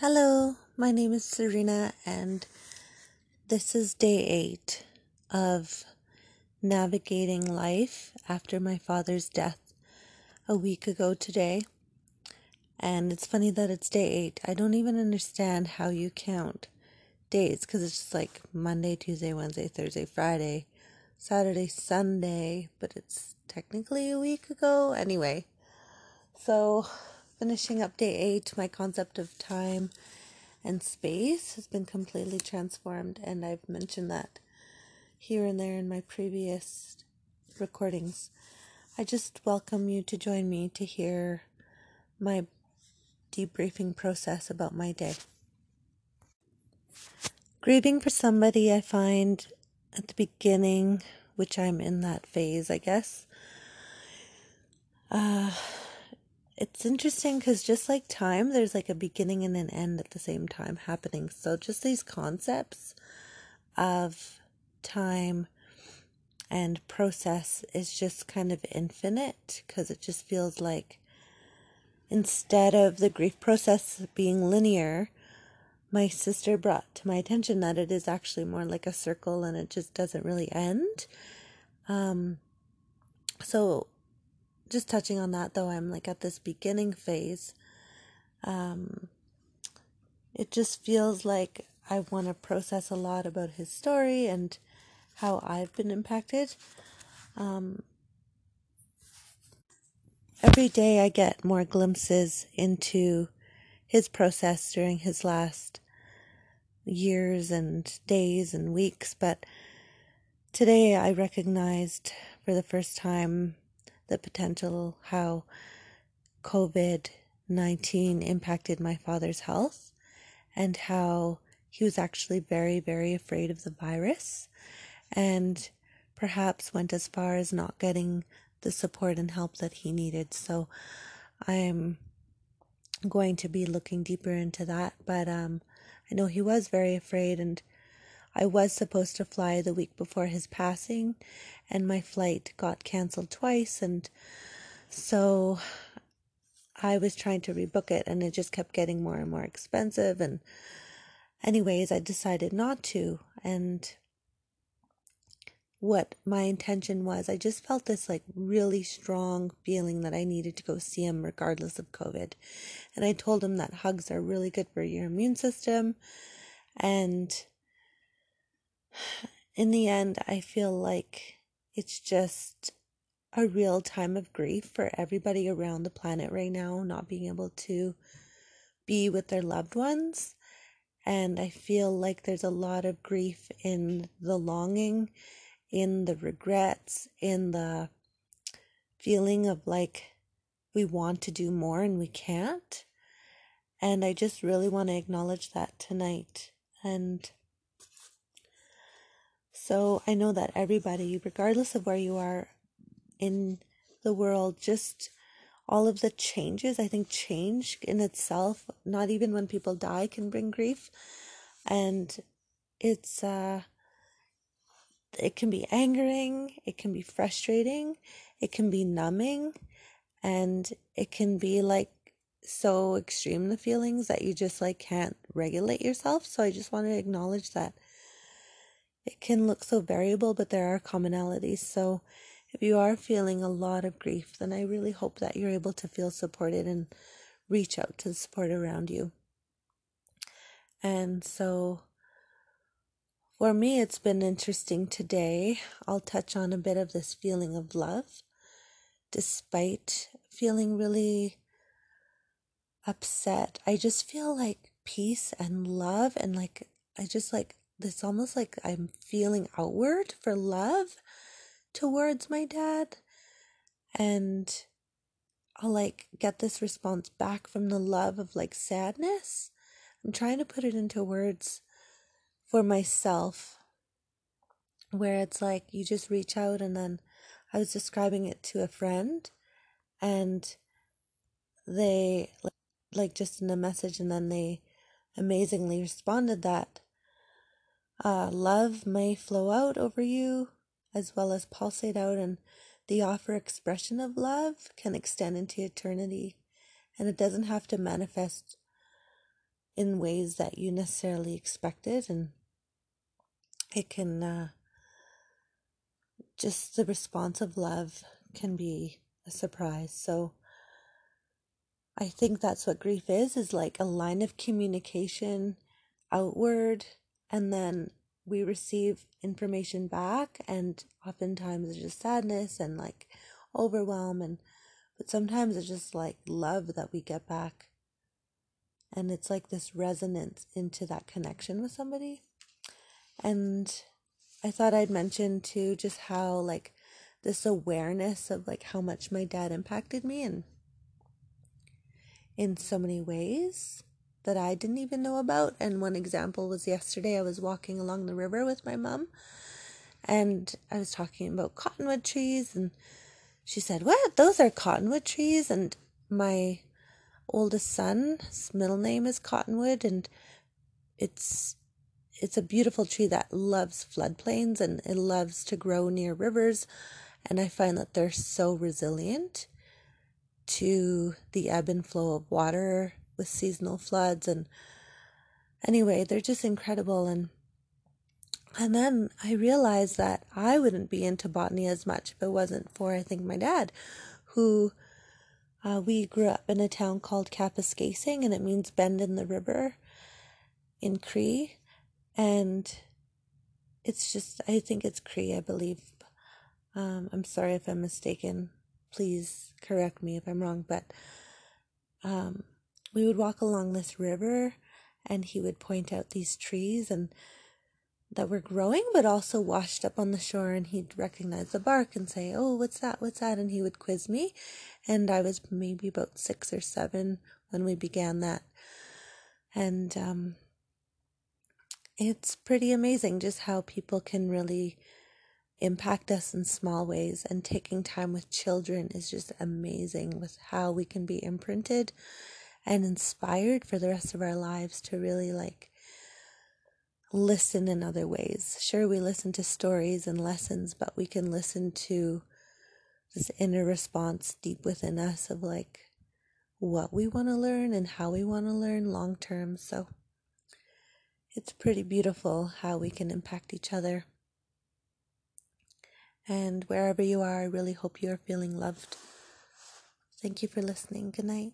Hello, my name is Serena, and this is day eight of navigating life after my father's death a week ago today. And it's funny that it's day eight. I don't even understand how you count days because it's just like Monday, Tuesday, Wednesday, Thursday, Friday, Saturday, Sunday, but it's technically a week ago. Anyway, so finishing up day eight, my concept of time and space has been completely transformed, and I've mentioned that here and there in my previous recordings. I just welcome you to join me to hear my debriefing process about my day. Grieving for somebody, I find at the beginning, which I'm in that phase, I guess. Uh, it's interesting because just like time, there's like a beginning and an end at the same time happening. So just these concepts of time and process is just kind of infinite because it just feels like instead of the grief process being linear, my sister brought to my attention that it is actually more like a circle and it just doesn't really end. Um, so just touching on that though, I'm like at this beginning phase. Um, it just feels like I want to process a lot about his story and how I've been impacted. Um, every day I get more glimpses into his process during his last years and days and weeks, but today I recognized for the first time the potential how COVID 19 impacted my father's health and how he was actually very, very afraid of the virus and perhaps went as far as not getting the support and help that he needed. So I'm going to be looking deeper into that. But um, I know he was very afraid and I was supposed to fly the week before his passing, and my flight got canceled twice. And so I was trying to rebook it, and it just kept getting more and more expensive. And, anyways, I decided not to. And what my intention was, I just felt this like really strong feeling that I needed to go see him regardless of COVID. And I told him that hugs are really good for your immune system. And in the end, I feel like it's just a real time of grief for everybody around the planet right now, not being able to be with their loved ones. And I feel like there's a lot of grief in the longing, in the regrets, in the feeling of like we want to do more and we can't. And I just really want to acknowledge that tonight. And so I know that everybody, regardless of where you are in the world, just all of the changes, I think change in itself, not even when people die, can bring grief. And it's, uh, it can be angering, it can be frustrating, it can be numbing, and it can be like so extreme the feelings that you just like can't regulate yourself. So I just want to acknowledge that it can look so variable, but there are commonalities. So if you are feeling a lot of grief, then I really hope that you're able to feel supported and reach out to the support around you. And so for me, it's been interesting today. I'll touch on a bit of this feeling of love, despite feeling really upset. I just feel like peace and love, and like I just like it's almost like I'm feeling outward for love towards my dad. And I'll like get this response back from the love of like sadness. I'm trying to put it into words for myself where it's like you just reach out and then I was describing it to a friend and they like just in a message and then they amazingly responded that uh, love may flow out over you as well as pulsate out, and the offer expression of love can extend into eternity. And it doesn't have to manifest in ways that you necessarily expected and it can uh, just the response of love can be a surprise so i think that's what grief is is like a line of communication outward and then we receive information back and oftentimes it's just sadness and like overwhelm and but sometimes it's just like love that we get back. And it's like this resonance into that connection with somebody. And i thought i'd mention too just how like this awareness of like how much my dad impacted me and in so many ways that I didn't even know about. And one example was yesterday I was walking along the river with my mom and I was talking about cottonwood trees and she said, What? Those are cottonwood trees? And my oldest son's middle name is Cottonwood and it's it's a beautiful tree that loves floodplains and it loves to grow near rivers and I find that they're so resilient to the ebb and flow of water with seasonal floods and anyway they're just incredible and and then I realized that I wouldn't be into botany as much if it wasn't for I think my dad who uh, we grew up in a town called Kapuskasing and it means bend in the river in Cree and it's just I think it's Cree I believe. Um, I'm sorry if I'm mistaken. Please correct me if I'm wrong but um, we would walk along this river and he would point out these trees and that were growing but also washed up on the shore and he'd recognize the bark and say oh what's that? What's that? And he would quiz me. And i was maybe about six or seven when we began that. And um, it's pretty amazing just how people can really impact us in small ways and taking time with children is just amazing with how we can be imprinted and inspired for the rest of our lives to really like listen in other ways. Sure, we listen to stories and lessons, but we can listen to this inner response deep within us of like what we want to learn and how we want to learn long term. So it's pretty beautiful how we can impact each other. And wherever you are, I really hope you are feeling loved. Thank you for listening. Good night.